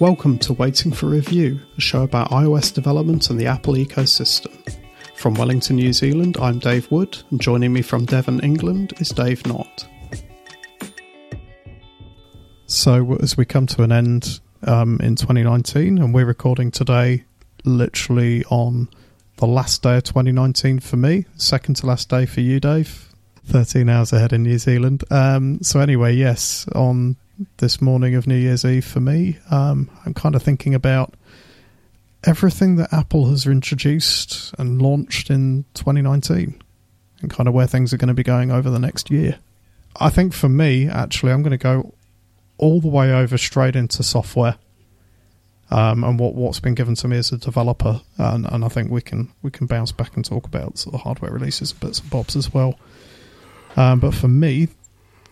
Welcome to Waiting for Review, a show about iOS development and the Apple ecosystem. From Wellington, New Zealand, I'm Dave Wood, and joining me from Devon, England, is Dave Knott. So, as we come to an end um, in 2019, and we're recording today literally on the last day of 2019 for me, second to last day for you, Dave. 13 hours ahead in New Zealand. Um, so, anyway, yes, on this morning of New Year's Eve for me. Um, I'm kind of thinking about everything that Apple has introduced and launched in 2019 and kind of where things are going to be going over the next year. I think for me, actually, I'm going to go all the way over straight into software. Um, and what what's been given to me as a developer, and, and I think we can we can bounce back and talk about sort of hardware releases, bits and bobs as well. Um, but for me,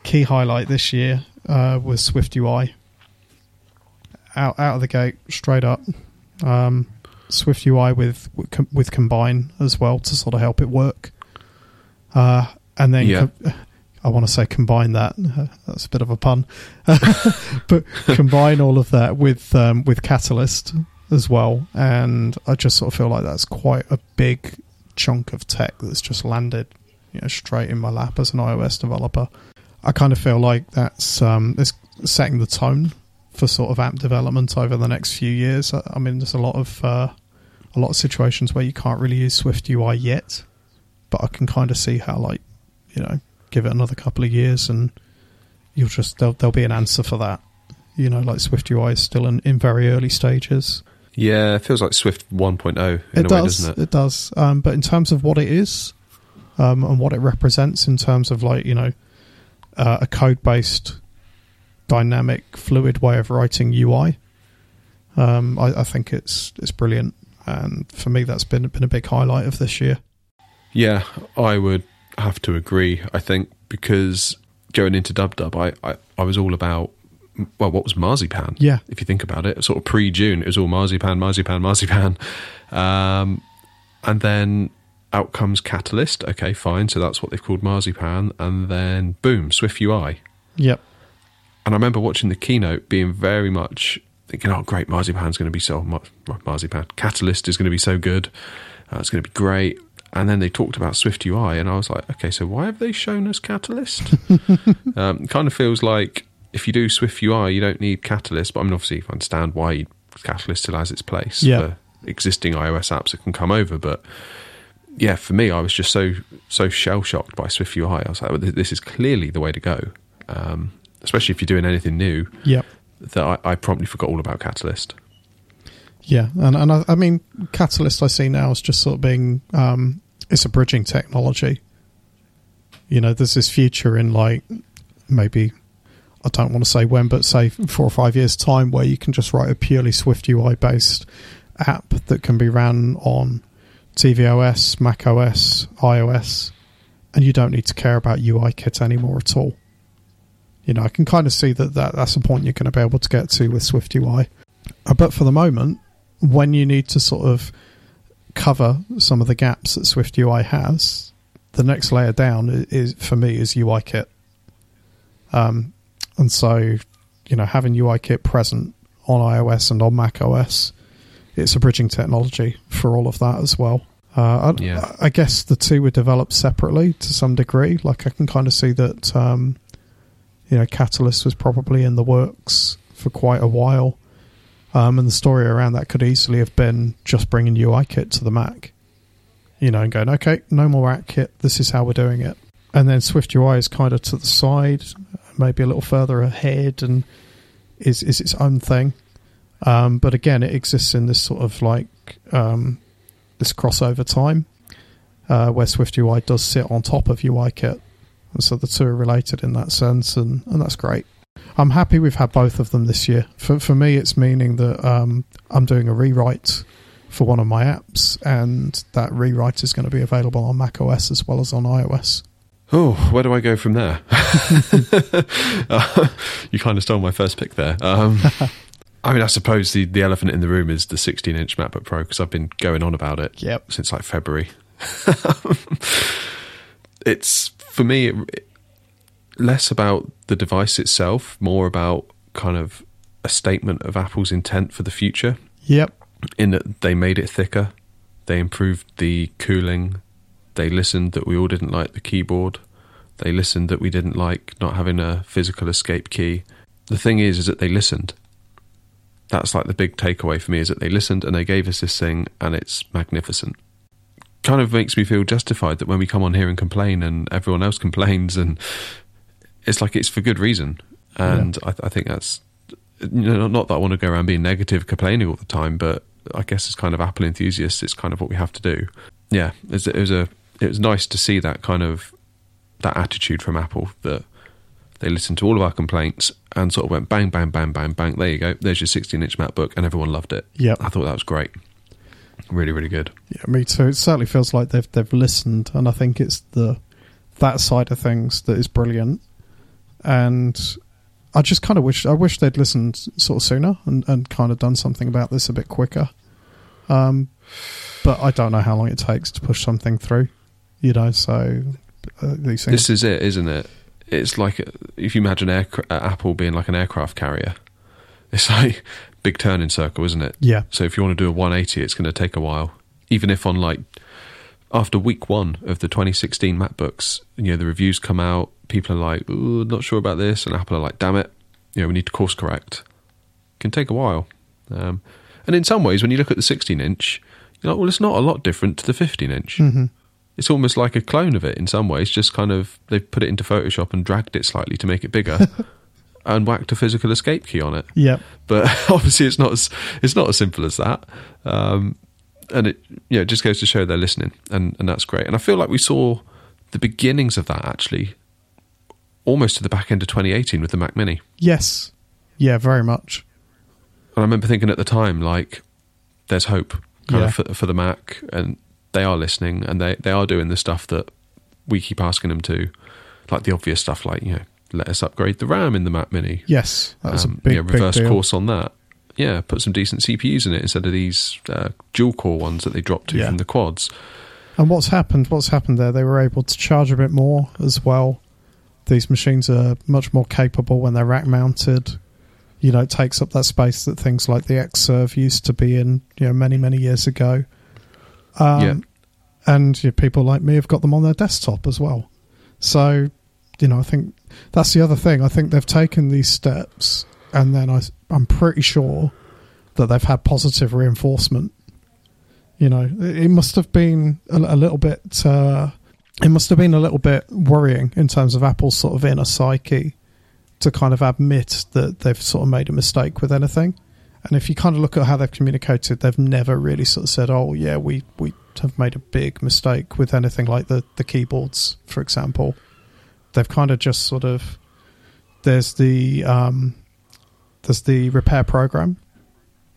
key highlight this year uh, was Swift UI. Out out of the gate, straight up. Um, Swift UI with with Combine as well to sort of help it work. Uh, and then Yeah. co- I want to say combine that. Uh, that's a bit of a pun, but combine all of that with um, with Catalyst as well. And I just sort of feel like that's quite a big chunk of tech that's just landed, you know, straight in my lap as an iOS developer. I kind of feel like that's um, it's setting the tone for sort of app development over the next few years. I, I mean, there's a lot of uh, a lot of situations where you can't really use Swift UI yet, but I can kind of see how, like, you know, give it another couple of years and you'll just there'll, there'll be an answer for that. You know, like Swift UI is still in, in very early stages. Yeah, it feels like Swift 1.0 in It a way, does, doesn't it? it does. Um, but in terms of what it is um, and what it represents, in terms of like you know uh, a code-based, dynamic, fluid way of writing UI, um, I, I think it's it's brilliant. And for me, that's been been a big highlight of this year. Yeah, I would have to agree. I think because going into Dub Dub, I, I, I was all about well, what was Marzipan? Yeah. if you think about it, sort of pre June, it was all Marzipan, Marzipan, Marzipan, um, and then out comes Catalyst. Okay, fine. So that's what they've called Marzipan, and then boom, Swift UI. Yep. And I remember watching the keynote being very much thinking, oh, great, Marzipan's going to be so, Mar- Marzipan, Catalyst is going to be so good. Uh, it's going to be great. And then they talked about Swift UI, and I was like, okay, so why have they shown us Catalyst? um, it kind of feels like if you do Swift UI, you don't need Catalyst. But I mean, obviously, I understand why Catalyst still has its place Yeah. for existing iOS apps that can come over. But yeah, for me, I was just so so shell shocked by Swift UI. I was like, this is clearly the way to go. Um, especially if you're doing anything new, Yep. that I, I promptly forgot all about Catalyst. Yeah, and and I, I mean, Catalyst I see now is just sort of being um, it's a bridging technology. You know, there's this future in like maybe I don't want to say when, but say four or five years time, where you can just write a purely Swift UI based app that can be ran on tvOS, macOS, iOS, and you don't need to care about UI kit anymore at all. You know, I can kind of see that, that that's a point you're going to be able to get to with Swift UI. Uh, But for the moment, when you need to sort of cover some of the gaps that Swift UI has, the next layer down is for me is UI kit. Um, and so, you know, having UI kit present on iOS and on Mac OS, it's a bridging technology for all of that as well. Uh, I, Yeah. I guess the two were developed separately to some degree. Like I can kind of see that, um, you know, Catalyst was probably in the works for quite a while. Um, and the story around that could easily have been just bringing UIKit to the Mac, you know, and going, okay, no more AppKit. This is how we're doing it. And then Swift UI is kind of to the side, maybe a little further ahead, and is is its own thing. Um, but again, it exists in this sort of like um, this crossover time uh, where Swift UI does sit on top of UIKit, and so the two are related in that sense, and, and that's great. I'm happy we've had both of them this year. For for me, it's meaning that um, I'm doing a rewrite for one of my apps, and that rewrite is going to be available on Mac OS as well as on iOS. Oh, where do I go from there? Uh, you kind of stole my first pick there. Um, I mean, I suppose the, the elephant in the room is the 16 inch MacBook Pro because I've been going on about it Yep. since like February. it's for me it, less about the device itself, more about kind of a statement of Apple's intent for the future Yep. in that they made it thicker, they improved the cooling, they listened that we all didn't like the keyboard, they listened that we didn't like not having a physical escape key. The thing is, is that they listened. That's like the big takeaway for me is that they listened and they gave us this thing and it's magnificent. Kind of makes me feel justified that when we come on here and complain and everyone else complains and it's like it's for good reason. And I, I think that's you know, not that I want to go around being negative, complaining all the time, but I guess as kind of Apple enthusiasts, it's kind of what we have to do. Yeah, it was a it was nice to see that kind of that attitude from Apple that they listened to all of our complaints and sort of went bang, bang, bang, bang, bang. There you go. There's your 16 inch MacBook, and everyone loved it. Yeah, I thought that was great. Really, really good. Yeah, me too. It certainly feels like they've they've listened, and I think it's the that side of things that is brilliant. And I just kind of wish I wish they'd listened sort of sooner and, and kind of done something about this a bit quicker. Um, but I don't know how long it takes to push something through. You know, so uh, these things. This is it, isn't it? It's like if you imagine air, Apple being like an aircraft carrier. It's like big turning circle, isn't it? yeah, So if you want to do a 180, it's going to take a while. Even if on like after week one of the 2016 MacBooks, you know the reviews come out, people are like, "Ooh, not sure about this," and Apple are like, "Damn it, you know we need to course correct." can take a while. Um, and in some ways, when you look at the 16 inch, you're like, well, it's not a lot different to the 15 inch. hmm It's almost like a clone of it in some ways. Just kind of they've put it into Photoshop and dragged it slightly to make it bigger. And whacked a physical escape key on it Yep. but obviously it's not as it's not as simple as that. Um, and it yeah, it just goes to show they're listening, and and that's great. And I feel like we saw the beginnings of that actually, almost to the back end of 2018 with the Mac Mini. Yes. Yeah, very much. And I remember thinking at the time like, there's hope kind Yeah. of for, for the Mac, and they are listening, and they they are doing the stuff that we keep asking them to, like the obvious stuff, like you know, let us upgrade the RAM in the Mac Mini. Yes, that was um, a big, yeah, big reverse deal. course on that. Yeah, put some decent CPUs in it instead of these uh, dual core ones that they dropped to Yeah. from the quads. And what's happened? What's happened there? They were able to charge a bit more as well. These machines are much more capable when they're rack mounted. You know, it takes up that space that things like the Xserve used to be in. You know, many many years ago. Um, Yeah. And you know, people like me have got them on their desktop as well. So, you know, I think that's the other thing. I think they've taken these steps, and then I, I'm pretty sure that they've had positive reinforcement you know it must have been a, a little bit uh, it must have been a little bit worrying in terms of apple's sort of inner psyche to kind of admit that they've sort of made a mistake with anything and if you kind of look at how they've communicated they've never really sort of said oh yeah we we have made a big mistake with anything like the the keyboards for example they've kind of just sort of there's the um there's the repair program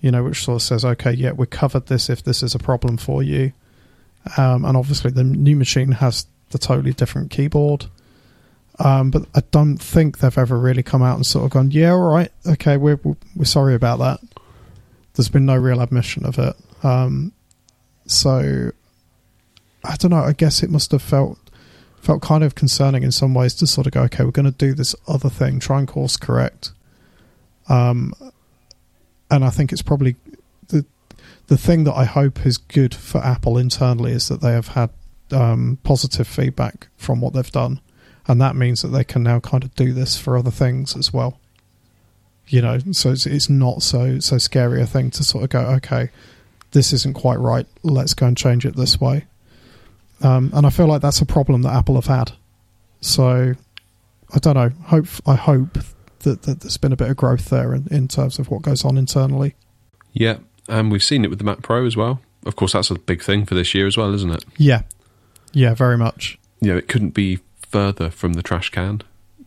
you know, which sort of says, okay, yeah, we covered this if this is a problem for you. Um, and obviously, the new machine has the totally different keyboard. Um, but I don't think they've ever really come out and sort of gone, yeah, all right, okay, we're we're sorry about that. There's been no real admission of it. Um, so I don't know. I guess it must have felt felt kind of concerning in some ways to sort of go, okay, we're going to do this other thing, try and course correct. Um, and I think it's probably the the thing that I hope is good for Apple internally is that they have had um, positive feedback from what they've done, and that means that they can now kind of do this for other things as well. You know, so it's, it's not so so scary a thing to sort of go, okay, this isn't quite right. Let's go and change it this way. Um, and I feel like that's a problem that Apple have had. So I don't know. Hope I hope that, that there's been a bit of growth there in, in terms of what goes on internally. Yeah, and we've seen it with the Mac Pro as well. Of course, that's a big thing for this year as well, isn't it? Yeah, yeah, very much. Know, it couldn't be further from the trash can.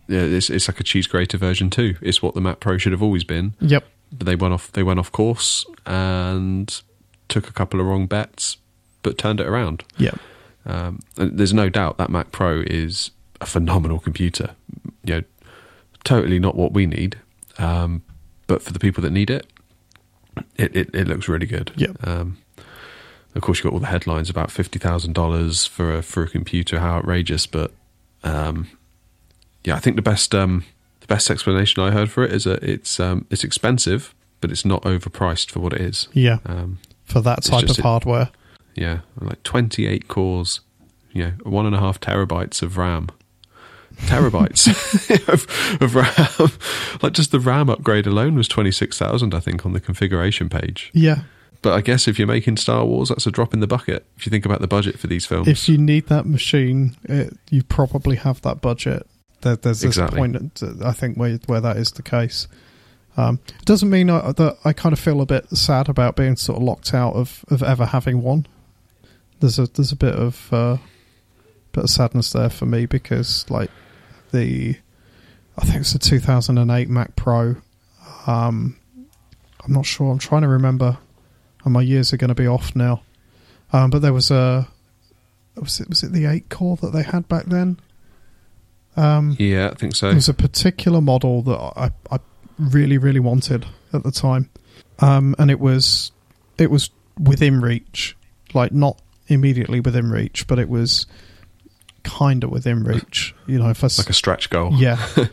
Yeah, it's, it's like a cheese grater version too. It's what the Mac Pro should have always been. Yep. But they went off. They went off course and took a couple of wrong bets, but turned it around. Yep. Um, and there's no doubt that Mac Pro is a phenomenal computer. You know, totally not what we need, um, but for the people that need it, it, it, it looks really good. Yep. Um, of course, you've got all the headlines about fifty thousand dollars for a for a computer, how outrageous! But um, yeah, I think the best um, the best explanation I heard for it is that it's um, it's expensive, but it's not overpriced for what it is. Yeah, Um, for that it's type of a- hardware. yeah, like 28 cores, you know, one and a half terabytes of RAM. Terabytes of, of RAM. Like just the RAM upgrade alone was 26,000, I think, on the configuration page. Yeah, But I guess if you're making Star Wars, that's a drop in the bucket. If you think about the budget for these films. if you need that machine, it, you probably have that budget. There, there's this Exactly. point, uh, I think, where where that is the case. Um, it doesn't mean I, that I kind of feel a bit sad about being sort of locked out of, of ever having one. There's a there's a bit of uh, bit of sadness there for me because like the I think it's the 2008 Mac Pro. Um, I'm not sure. I'm trying to remember. And my years are going to be off now. Um, but there was a was it was it the eight core that they had back then? Um, yeah, I think so. there was a particular model that I, I really really wanted at the time, um, and it was it was within reach, like not immediately within reach, but it was kind of within reach. You know, if I like a stretch goal. yeah, yeah,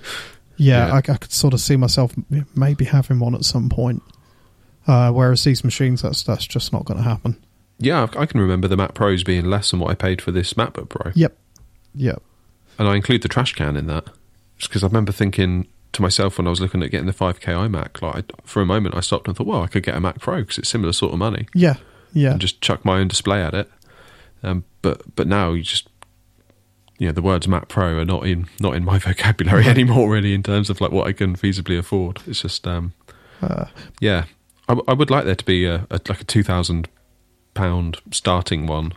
Yeah. I, I could sort of see myself maybe having one at some point. Uh, whereas these machines, that's that's just not going to happen. Yeah, I I can remember the Mac Pros being less than what I paid for this MacBook Pro. Yep, yep, And I include the trash can in that. Just because I remember thinking to myself when I was looking at getting the 5K iMac, like I, for a moment I stopped and thought, well, I could get a Mac Pro because it's similar sort of money. yeah, yeah. and just chuck my own display at it. Um, but but now you just you know the words Mac Pro are not in not in my vocabulary anymore really in terms of like what I can feasibly afford. It's just um, Uh, yeah, I would like there to be a, a like a two thousand pound starting one,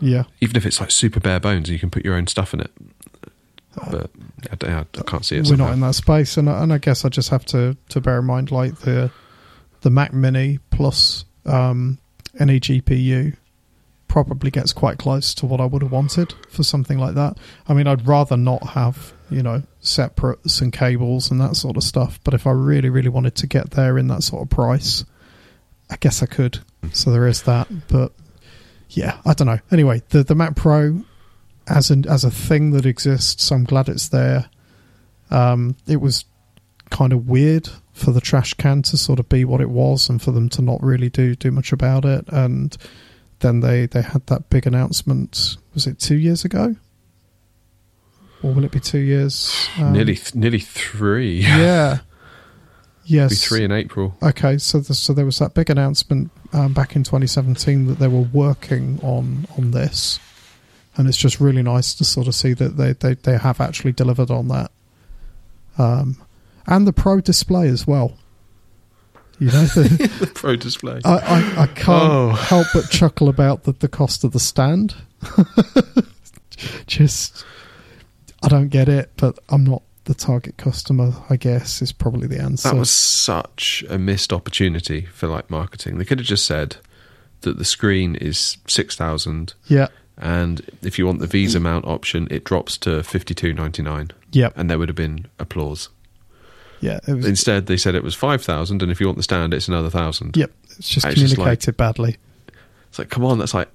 yeah. even if it's like super bare bones and you can put your own stuff in it. But I, I can't see it. We're not in that space, and I- and I guess I just have to to bear in mind like the the Mac Mini plus um, any GPU probably gets quite close to what I would have wanted for something like that. I mean, I'd rather not have you know separates and cables and that sort of stuff. But if I really really wanted to get there in that sort of price, I guess I could. So there is that, but yeah, I don't know. Anyway, the the Mac Pro as an as a thing that exists, I'm glad it's there. Um, it was kind of weird for the trash can to sort of be what it was, and for them to not really do do much about it. And then they they had that big announcement. Was it two years ago? Or will it be two years? Um, nearly th- nearly three. Yeah. Yes. Be three in April. Okay, so the, so there was that big announcement um, back in 2017 that they were working on on this, and it's just really nice to sort of see that they they, they have actually delivered on that, um, and the pro display as well. You know, the, the Pro display. I, I I can't Oh. help but chuckle about the the cost of the stand. just, I don't get it, but I'm not the target customer. I guess is probably the answer. That was such a missed opportunity for like marketing. They could have just said that the screen is six thousand, yeah, and if you want the Visa mm. mount option, it drops to fifty two ninety nine, yeah, and there would have been applause. yeah. Was Instead, they said it was five thousand, and if you want the stand, it's another thousand. Yep, it's just It's just communicated badly. It's like, come on, that's like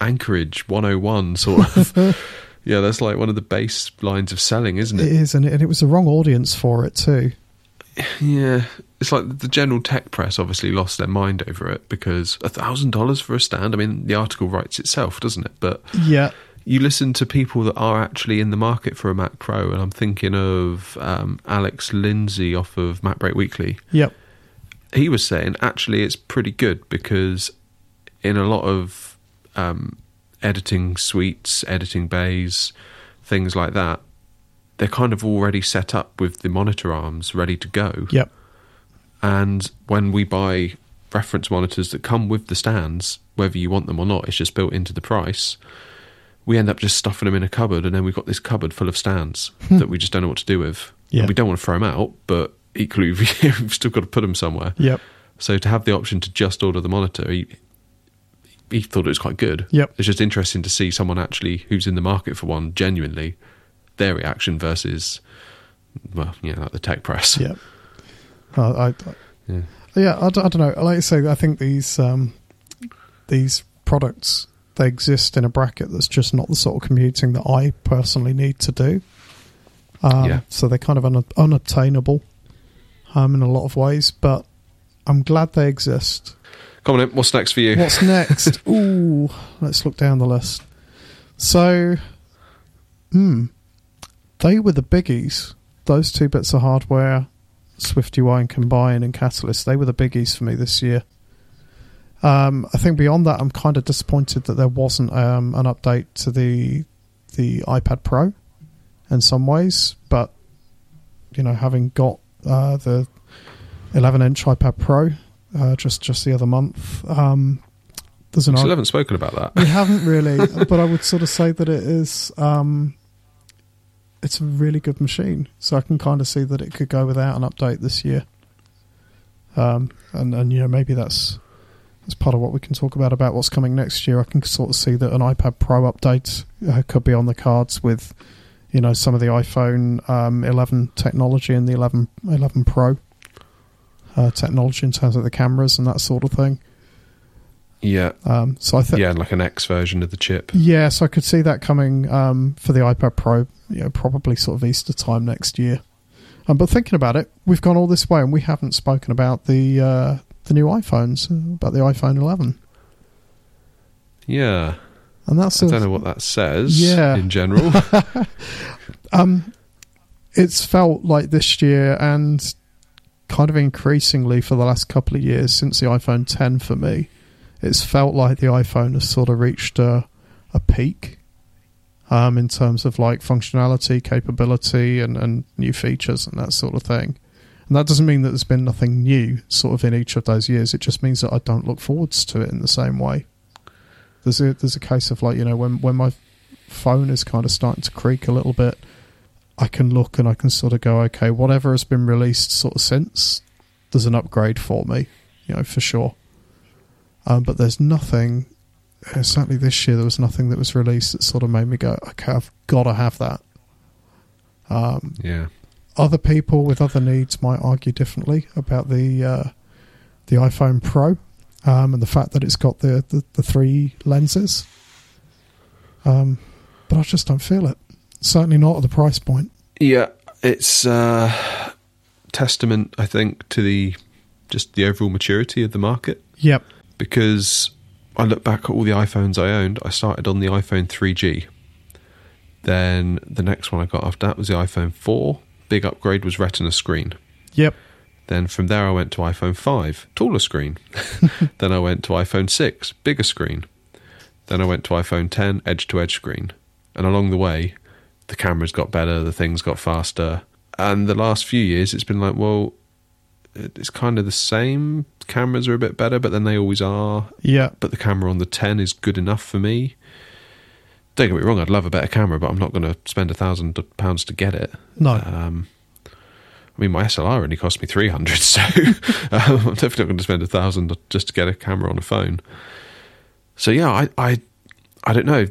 Anchorage one hundred one sort of. yeah, that's like one of the base lines of selling, isn't It it? is, and it, and it was the wrong audience for it too. Yeah, it's like the general tech press obviously lost their mind over it because a thousand dollars for a stand. I mean, the article writes itself, doesn't it? But Yeah, you listen to people that are actually in the market for a Mac Pro, and I'm thinking of um, Alex Lindsay off of MacBreak Weekly. yep, He was saying actually it's pretty good because in a lot of um, editing suites, editing bays, things like that, they're kind of already set up with the monitor arms ready to go. yep, And when we buy reference monitors that come with the stands, whether you want them or not, it's just built into the price. We end up just stuffing them in a cupboard, and then we've got this cupboard full of stands hmm. that we just don't know what to do with. Yeah. We don't want to throw them out, but equally, we've still got to put them somewhere. yep, So to have the option to just order the monitor, he, he thought it was quite good. Yep. It's just interesting to see someone actually who's in the market for one genuinely, their reaction versus, well, you know, like the tech press. yep. Uh, I, I, Yeah. yeah, I, don't- I don't know. Like I say, I think these um, these products they exist in a bracket that's just not the sort of commuting that I personally need to do. Um, Yeah. So they're kind of un- unobtainable um, in a lot of ways, but I'm glad they exist. Come on in. What's next for you? What's next? Ooh, let's look down the list. So, hmm, they were the biggies. Those two bits of hardware, SwiftUI and Combine and Catalyst, they were the biggies for me this year. Um, I think beyond that, I'm kind of disappointed that there wasn't um, an update to the the iPad Pro in some ways, but you know, having got uh, the 11 inch iPad Pro uh, just just the other month, um, there's an We still ar- haven't spoken about that. we haven't really, but I would sort of say that it is. Um, it's a really good machine, so I can kind of see that it could go without an update this year. Um, and and you know maybe that's that's part of what we can talk about about what's coming next year. I can sort of see that an iPad Pro update uh, could be on the cards with, you know, some of the iPhone um, 11 technology and the 11 11 Pro uh, technology in terms of the cameras and that sort of thing. Yeah. Um, so I think Yeah, and like an X version of the chip. Yes, I could see that coming um, for the iPad Pro. You know, probably sort of Easter time next year. Um, but thinking about it, we've gone all this way and we haven't spoken about the uh, the new iPhones, uh, about the iPhone 11, Yeah. and that's I a, don't know what that says Yeah. in general. um, it's felt like this year and kind of increasingly for the last couple of years since the iPhone 10 for me, it's felt like the iPhone has sort of reached a, a peak um, in terms of like functionality, capability, and, and new features and that sort of thing. And that doesn't mean that there's been nothing new sort of in each of those years. It just means that I don't look forwards to it in the same way. There's a there's a case of like you know when when my phone is kind of starting to creak a little bit, I can look and I can sort of go, okay, whatever has been released sort of since, there's an upgrade for me, you know, for sure. Um, but there's nothing, certainly this year, there was nothing that was released that sort of made me go, okay, I've got to have that. Um, yeah. other people with other needs might argue differently about the uh, the iPhone Pro um, and the fact that it's got the, the, the three lenses. Um, but I just don't feel it. Certainly not at the price point. Yeah, it's uh, testament, I think, to the just the overall maturity of the market. Yep. Because I look back at all the iPhones I owned. I started on the iPhone 3G. Then the next one I got after that was the iPhone 4. Big upgrade was Retina screen. Yep. Then from there I went to iPhone 5, taller screen. then I went to iPhone 6, bigger screen. Then I went to iPhone 10, edge to edge screen. And along the way, the cameras got better, the things got faster. And the last few years, it's been like, well, it's kind of the same. Cameras are a bit better, but then they always are. Yeah. But the camera on the 10 is good enough for me. Don't get me wrong, I'd love a better camera, but I'm not going to spend a thousand pounds to get it. No. Um, I mean, my SLR only cost me three hundred, so um, I'm definitely not going to spend a thousand just to get a camera on a phone. So yeah, I, I, I don't know.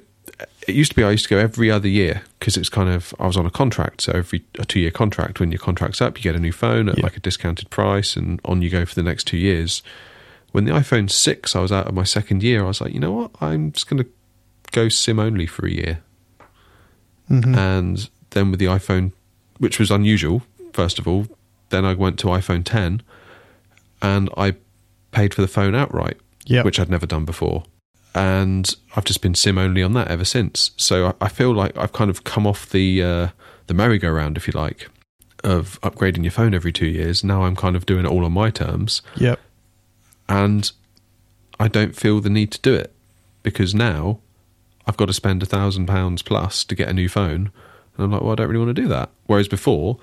It used to be I used to go every other year because it's kind of I was on a contract, so every a two year contract. When your contract's up, you get a new phone at Yeah. like a discounted price, and on you go for the next two years. When the iPhone six, I was out of my second year. I was like, you know what? I'm just going to go SIM only for a year Mhm. and then with the iPhone, which was unusual, first of all, then I went to iPhone 10 and I paid for the phone outright, Yep. which I'd never done before. And I've just been SIM only on that ever since. So I, I feel like I've kind of come off the uh, the merry-go-round, if you like, of upgrading your phone every two years. Now I'm kind of doing it all on my terms Yep. and I don't feel the need to do it because now I've got to spend a thousand pounds plus to get a new phone, and I'm like, well, I don't really want to do that. Whereas before,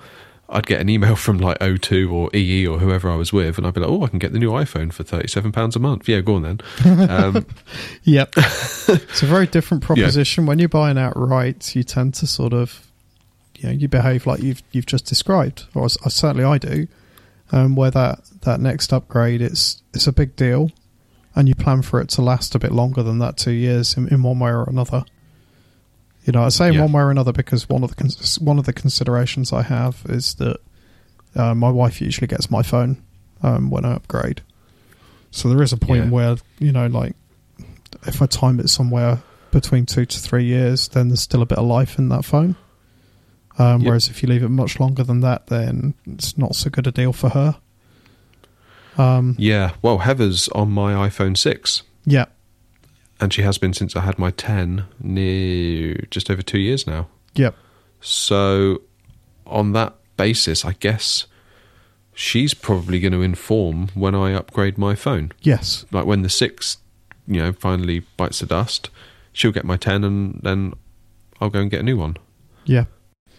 I'd get an email from like O2 or EE or whoever I was with, and I'd be like, oh, I can get the new iPhone for thirty-seven pounds a month. Yeah, go on then. Um, Yep. it's a very different proposition. When you're buying outright, you tend to sort of, you know, you behave like you've you've just described, or as, as certainly I do. Um, where that that next upgrade, it's it's a big deal, and you plan for it to last a bit longer than that two years in, in one way or another. You know, I say Yeah. one way or another because one of the cons- one of the considerations I have is that uh, my wife usually gets my phone um, when I upgrade. So there is a point Yeah. where you know, like, if I time it somewhere between two to three years, then there's still a bit of life in that phone. Um, Yep. Whereas if you leave it much longer than that, then it's not so good a deal for her. Um, Yeah. Well, Heather's on my iPhone 6, yeah, and she has been since I had my 10, near just over two years now. yep, So, on that basis, I guess she's probably going to inform when I upgrade my phone. yes, Like when the 6, you know, finally bites the dust, she'll get my 10 and then I'll go and get a new one. yeah,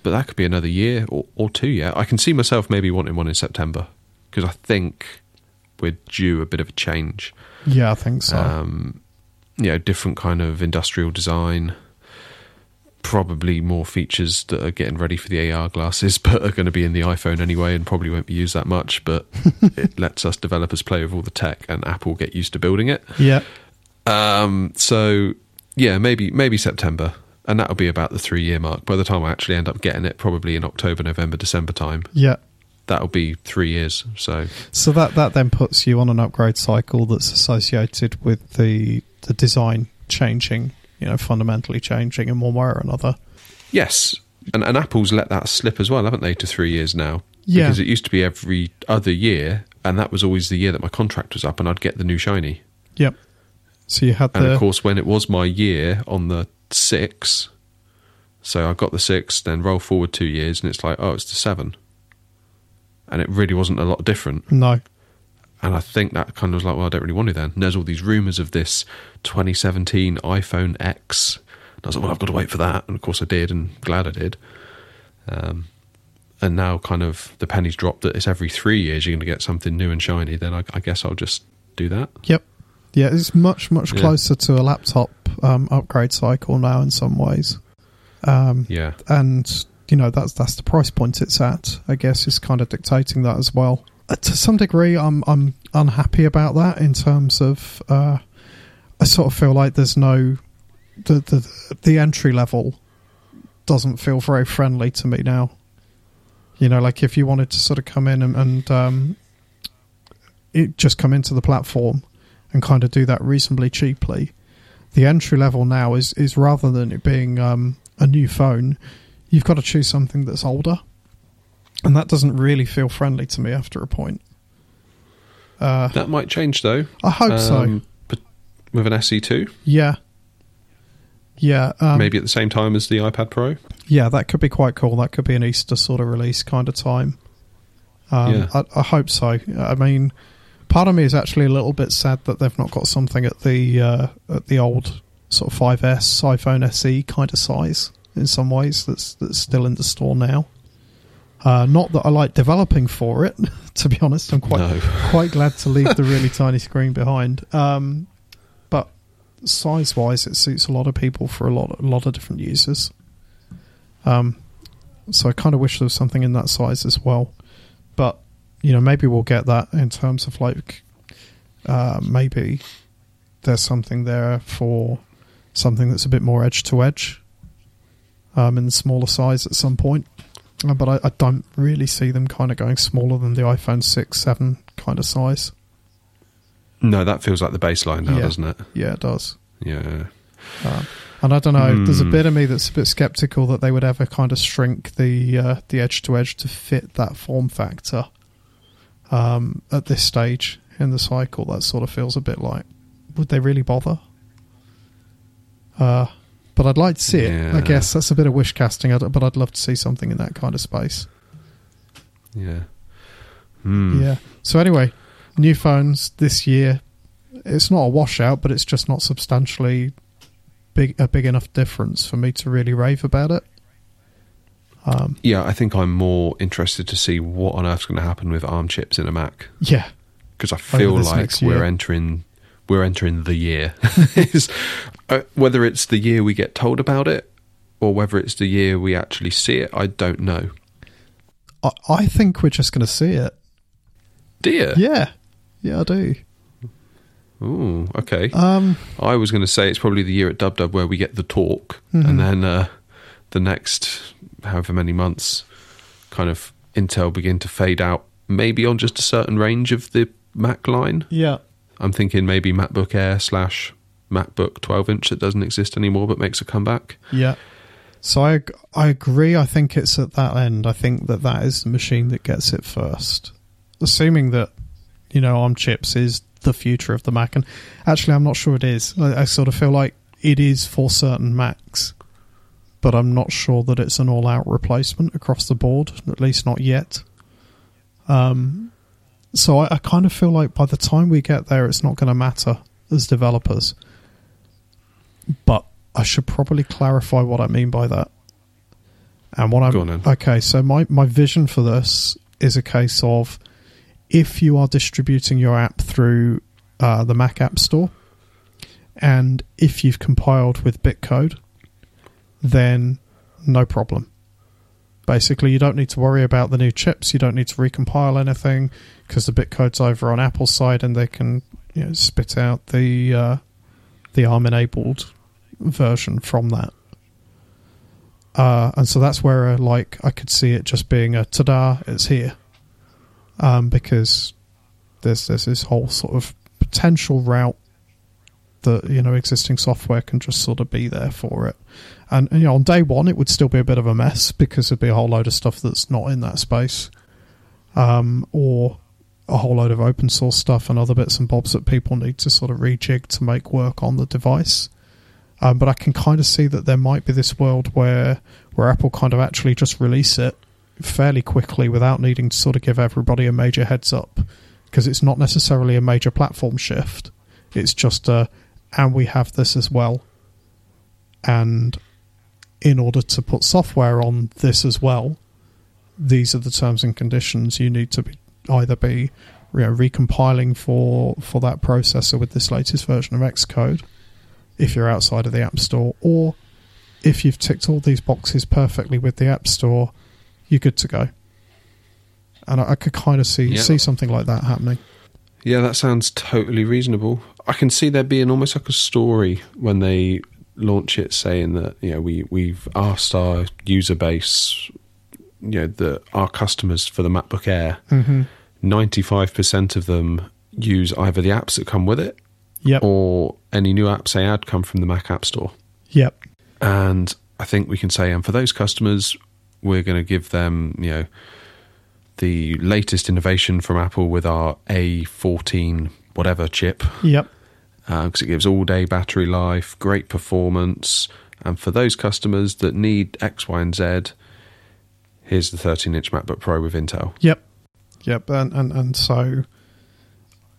But that could be another year or, or two yet. I can see myself maybe wanting one in September because I think we're due a bit of a change. yeah. I think so. Um, you know, different kind of industrial design, probably more features that are getting ready for the AR glasses, but are going to be in the iPhone anyway and probably won't be used that much. But it lets us developers play with all the tech and Apple get used to building it. yeah, Um, so yeah, maybe maybe September, and that'll be about the three year mark. By the time I actually end up getting it, probably in October, November, December time, yeah. that'll be three years. So So that that then puts you on an upgrade cycle that's associated with the the design changing, you know, fundamentally changing in one way or another. yes, and, and Apple's let that slip as well, haven't they? To three years now, Yeah. because it used to be every other year, and that was always the year that my contract was up, and I'd get the new shiny. Yep. So you had And the of course, when it was my year on the six, so I got the six, then roll forward two years, and it's like, oh, it's the seven. And it really wasn't a lot different. no, And I think that kind of was like, well, I don't really want to then. And there's all these rumours of this 2017 iPhone X. And I was like, well, I've got to wait for that. And of course I did, and glad I did. Um, and now kind of the penny's dropped that it's every three years you're going to get something new and shiny. Then I, I guess I'll just do that. Yep. Yeah, it's much much Yeah. closer to a laptop um, upgrade cycle now in some ways. Um, Yeah. and you know that's that's the price point it's at. I guess is kind of dictating that as well. Uh, to some degree, I'm I'm unhappy about that in terms of uh, I sort of feel like there's no the the the entry level doesn't feel very friendly to me now. You know, like if you wanted to sort of come in and, and um, it just come into the platform and kind of do that reasonably cheaply. The entry level now is is rather than it being um, a new phone, you've got to choose something that's older, and that doesn't really feel friendly to me after a point. Uh, That might change though. I hope so. Um, But with an SE2, Yeah, yeah, um, maybe at the same time as the iPad Pro. Yeah, that could be quite cool. That could be an Easter sort of release kind of time. Um, Yeah. I, I hope so. I mean, part of me is actually a little bit sad that they've not got something at the uh, at the old sort of 5S iPhone SE kind of size in some ways. That's that's still in the store now. Uh, not that I like developing for it, to be honest. I'm quite No. quite glad to leave the really tiny screen behind. Um, but size wise, it suits a lot of people for a lot a lot of different users. Um, so I kind of wish there was something in that size as well. But you know, maybe we'll get that in terms of like uh, maybe there's something there for something that's a bit more edge to edge um, in the smaller size at some point. Uh, but I, I don't really see them kind of going smaller than the iPhone 6, 7 kind of size. No, that feels like the baseline now, Yeah. doesn't it? Yeah, it does. Yeah. Um, and I don't know. There's a Hmm. bit of me that's a bit skeptical that they would ever kind of shrink the uh, the edge to edge to fit that form factor. Um, at this stage in the cycle, that sort of feels a bit like, would they really bother? Uh, but I'd like to see it. I guess that's a bit of wish casting, but I'd love to see something in that kind of space. Yeah. Hmm. Yeah. So anyway, new phones this year. It's not a washout, but it's just not substantially big a big enough difference for me to really rave about it. Um, Yeah, I think I'm more interested to see what on earth's going to happen with ARM chips in a Mac yeah, because I feel like we're entering we're entering the year. Uh, whether it's the year we get told about it or whether it's the year we actually see it, I don't know. I, I think we're just going to see it. Dear. Yeah, yeah, I do. Ooh, okay. Um, I was going to say it's probably the year at Dub Dub where we get the talk, Mhm. and then uh, the next however many months, kind of Intel begin to fade out, maybe on just a certain range of the Mac line. yeah, I'm thinking maybe MacBook Air slash MacBook 12 inch that doesn't exist anymore but makes a comeback. yeah, So I I agree. I think it's at that end. I think that that is the machine that gets it first. Assuming that you know ARM chips is the future of the Mac, and actually I'm not sure it is. I, I sort of feel like it is for certain Macs, but I'm not sure that it's an all-out replacement across the board. At least not yet. Um, so I, I kind of feel like by the time we get there, it's not going to matter as developers. But I should probably clarify what I mean by that. And what I'm Go on then. okay, so my, my vision for this is a case of if you are distributing your app through uh, the Mac App Store, and if you've compiled with Bitcode, then no problem. Basically, you don't need to worry about the new chips. You don't need to recompile anything because the bitcode's over on Apple's side, and they can you know, spit out the uh, the ARM enabled version from that. Uh, and so that's where, uh, like, I could see it just being a ta-da, it's here, um, because there's there's this whole sort of potential route that you know existing software can just sort of be there for it. And you know, on day one, it would still be a bit of a mess because there'd be a whole load of stuff that's not in that space, um, or a whole load of open source stuff and other bits and bobs that people need to sort of rejig to make work on the device. Um, but I can kind of see that there might be this world where where Apple kind of actually just release it fairly quickly without needing to sort of give everybody a major heads up because it's not necessarily a major platform shift. It's just a and we have this as well. And in order to put software on this as well, these are the terms and conditions you need to be either be you know, recompiling for for that processor with this latest version of Xcode if you're outside of the App Store, or if you've ticked all these boxes perfectly with the App Store, you're good to go. And I, I could kind of see Yeah. see something like that happening. Yeah, that sounds totally reasonable. I can see there being almost like a story when they launch it, saying that you know we we've asked our user base, you know, that our customers for the MacBook Air, Mm-hmm. ninety five percent of them use either the apps that come with it Yep. or any new apps they add come from the Mac App Store. Yep. And I think we can say, and for those customers, we're going to give them, you know, the latest innovation from Apple with our A14 whatever chip Yep. Uh, because it gives all day battery life, great performance. And for those customers that need X, Y, and Z, here's the 13 inch MacBook Pro with Intel. Yep. Yep. And and, and so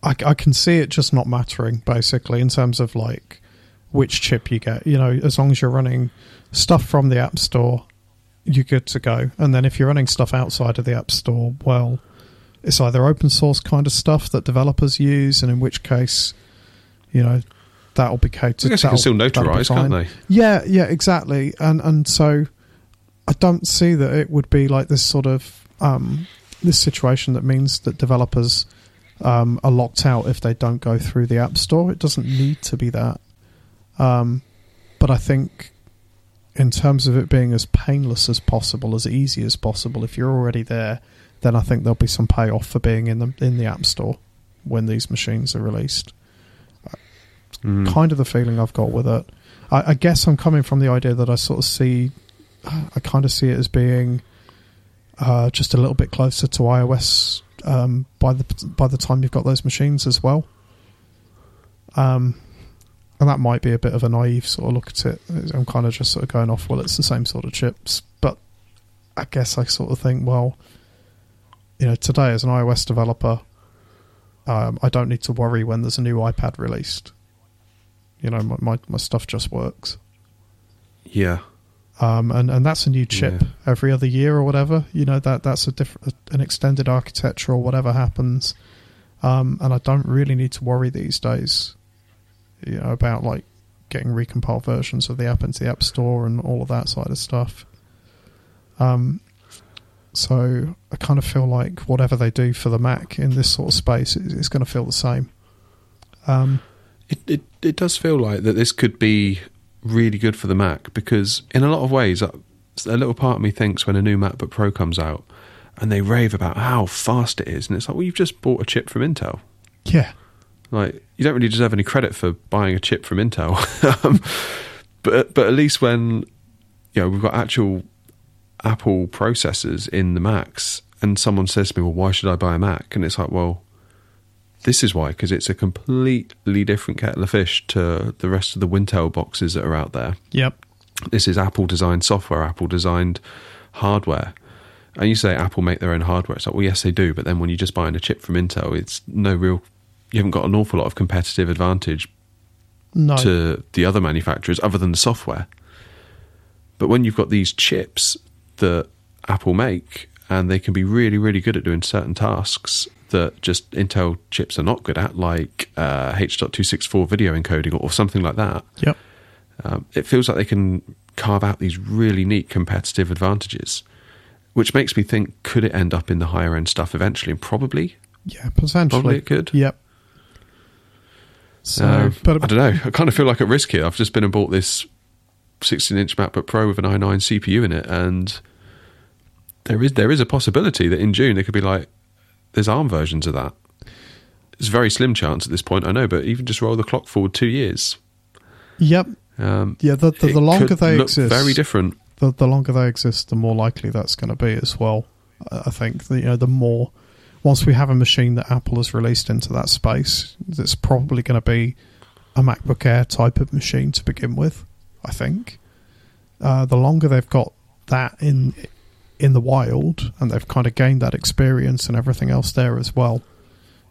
I, I can see it just not mattering basically in terms of like which chip you get. You know, as long as you're running stuff from the App Store, you're good to go. And then if you're running stuff outside of the App Store, well, it's either open source kind of stuff that developers use, and in which case, you know, that'll be catered. I guess they can still notarize, can't they? Yeah, yeah, exactly. And and so I don't see that it would be like this sort of um, this situation that means that developers um, are locked out if they don't go through the app store. It doesn't need to be that. Um, but I think in terms of it being as painless as possible, as easy as possible, if you're already there, then I think there'll be some payoff for being in the in the app store when these machines are released Mm. kind of the feeling I've got with it. I, I guess I'm coming from the idea that I sort of see, I kind of see it as being uh, just a little bit closer to iOS um, by the by the time you've got those machines as well. Um, and that might be a bit of a naive sort of look at it. I'm kind of just sort of going off. Well, it's the same sort of chips, but I guess I sort of think, well, you know, today as an iOS developer, um, I don't need to worry when there's a new iPad released you know my, my, my stuff just works Yeah. um, and and that's a new chip Yeah. every other year or whatever you know that that's a different an extended architecture or whatever happens um, and I don't really need to worry these days you know about like getting recompiled versions of the app into the app store and all of that side of stuff. Um, so I kind of feel like whatever they do for the Mac in this sort of space is, is going to feel the same. Um, It, it it does feel like that this could be really good for the Mac because in a lot of ways, uh, a little part of me thinks when a new MacBook Pro comes out and they rave about how fast it is, and it's like, well, you've just bought a chip from Intel. yeah Like you don't really deserve any credit for buying a chip from Intel, um, but but at least when you know, we've got actual Apple processors in the Macs, and someone says to me, "Well, why should I buy a Mac?" And it's like, well, this is why, because it's a completely different kettle of fish to the rest of the Wintel boxes that are out there. Yep. This is Apple designed software, Apple designed hardware. And you say Apple make their own hardware. It's like, well, yes, they do. But then when you're just buying a chip from Intel, it's no real, you haven't got an awful lot of competitive advantage No. to the other manufacturers other than the software. But when you've got these chips that Apple make and they can be really, really good at doing certain tasks that just Intel chips are not good at, like uh, H.264 video encoding or, something like that, Yep. um, it feels like they can carve out these really neat competitive advantages, which makes me think could it end up in the higher end stuff eventually? And probably. Yeah, potentially. Probably it could. Yep. So, Uh, but I don't know. I kind of feel like at risk here. I've just been and bought this 16 inch MacBook Pro with an i9 CPU in it, and there is there is a possibility that in June there could be like there's ARM versions of that. It's a very slim chance at this point, I know, but even just roll the clock forward two years. yep. Um, Yeah, the, the, the longer they look exist, very different. the, the longer they exist, the more likely that's going to be as well. I I think the, you know the more once we have a machine that Apple has released into that space, it's probably going to be a MacBook Air type of machine to begin with. I think uh, the longer they've got that in in the wild and they've kind of gained that experience and everything else there as well,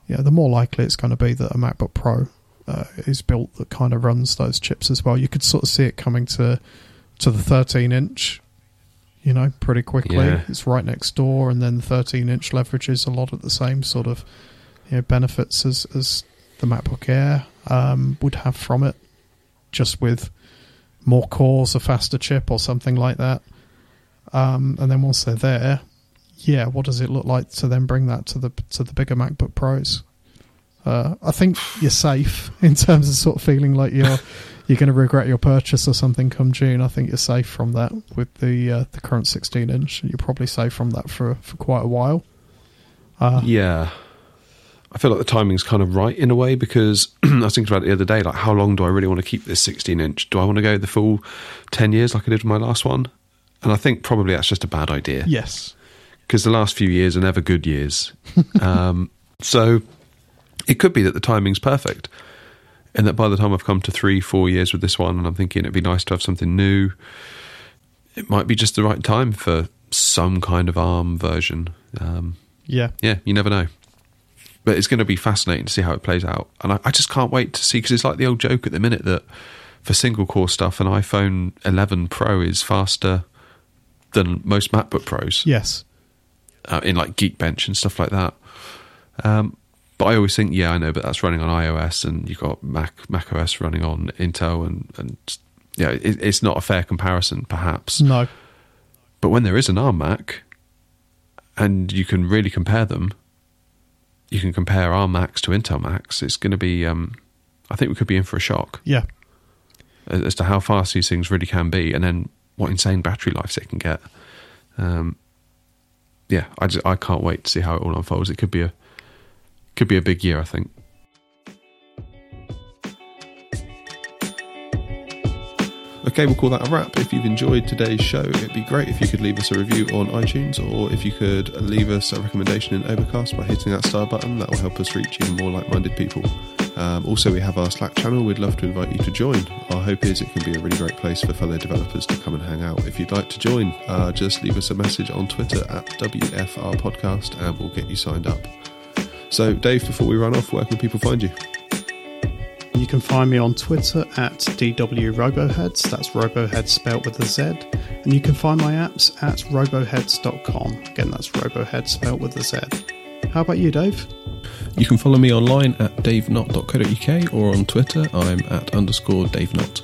yeah, the more likely it's going to be that a MacBook Pro uh, is built that kind of runs those chips as well. You could sort of see it coming to to the 13 inch, you know, pretty quickly. Yeah. It's right next door, and then the 13 inch leverages a lot of the same sort of you know, benefits as as the MacBook Air um, would have from it, just with more cores, a faster chip, or something like that. Um, and then once they're there, yeah, what does it look like to then bring that to the to the bigger MacBook Pros? Uh, I think you're safe in terms of sort of feeling like you're you're going to regret your purchase or something come June. I think you're safe from that with the uh, the current 16 inch. You're probably safe from that for for quite a while. Uh, Yeah. I feel like the timing's kind of right in a way because I was thinking about it the other day. Like, how long do I really want to keep this 16 inch? Do I want to go the full 10 years like I did with my last one? And I think probably that's just a bad idea Yes. because the last few years are never good years. um, so it could be that the timing's perfect. And that by the time I've come to three, four years with this one, and I'm thinking it'd be nice to have something new, it might be just the right time for some kind of ARM version. Um, Yeah. yeah, you never know. But it's going to be fascinating to see how it plays out. And I, I just can't wait to see because it's like the old joke at the minute that for single core stuff, an iPhone 11 Pro is faster than most MacBook Pros Yes. uh, in like Geekbench and stuff like that. Um, but I always think, yeah, I know, but that's running on iOS and you've got Mac Mac OS running on Intel, and and yeah, it, it's not a fair comparison, perhaps. No. But when there is an ARM Mac, and you can really compare them, you can compare ARM Macs to Intel Macs. It's going to be, um, I think we could be in for a shock Yeah. as, as to how fast these things really can be, and then what insane battery lives they can get. Um, yeah, I just I can't wait to see how it all unfolds. It could be a could be a big year, I think. Okay, we'll call that a wrap. If you've enjoyed today's show, it'd be great if you could leave us a review on iTunes or if you could leave us a recommendation in Overcast by hitting that star button. That will help us reach even more like minded people. Um, also, we have our Slack channel. We'd love to invite you to join. Our hope is it can be a really great place for fellow developers to come and hang out. If you'd like to join, uh, just leave us a message on Twitter at WFR Podcast and we'll get you signed up. So, Dave, before we run off, where can people find you? You can find me on Twitter at DWRoboheadz. That's Roboheadz spelt with a Z. And you can find my apps at roboheadz.com. Again, that's Roboheadz spelt with a Z. How about you, Dave? You can follow me online at davenott.co.uk or on Twitter, I'm at underscore davenot.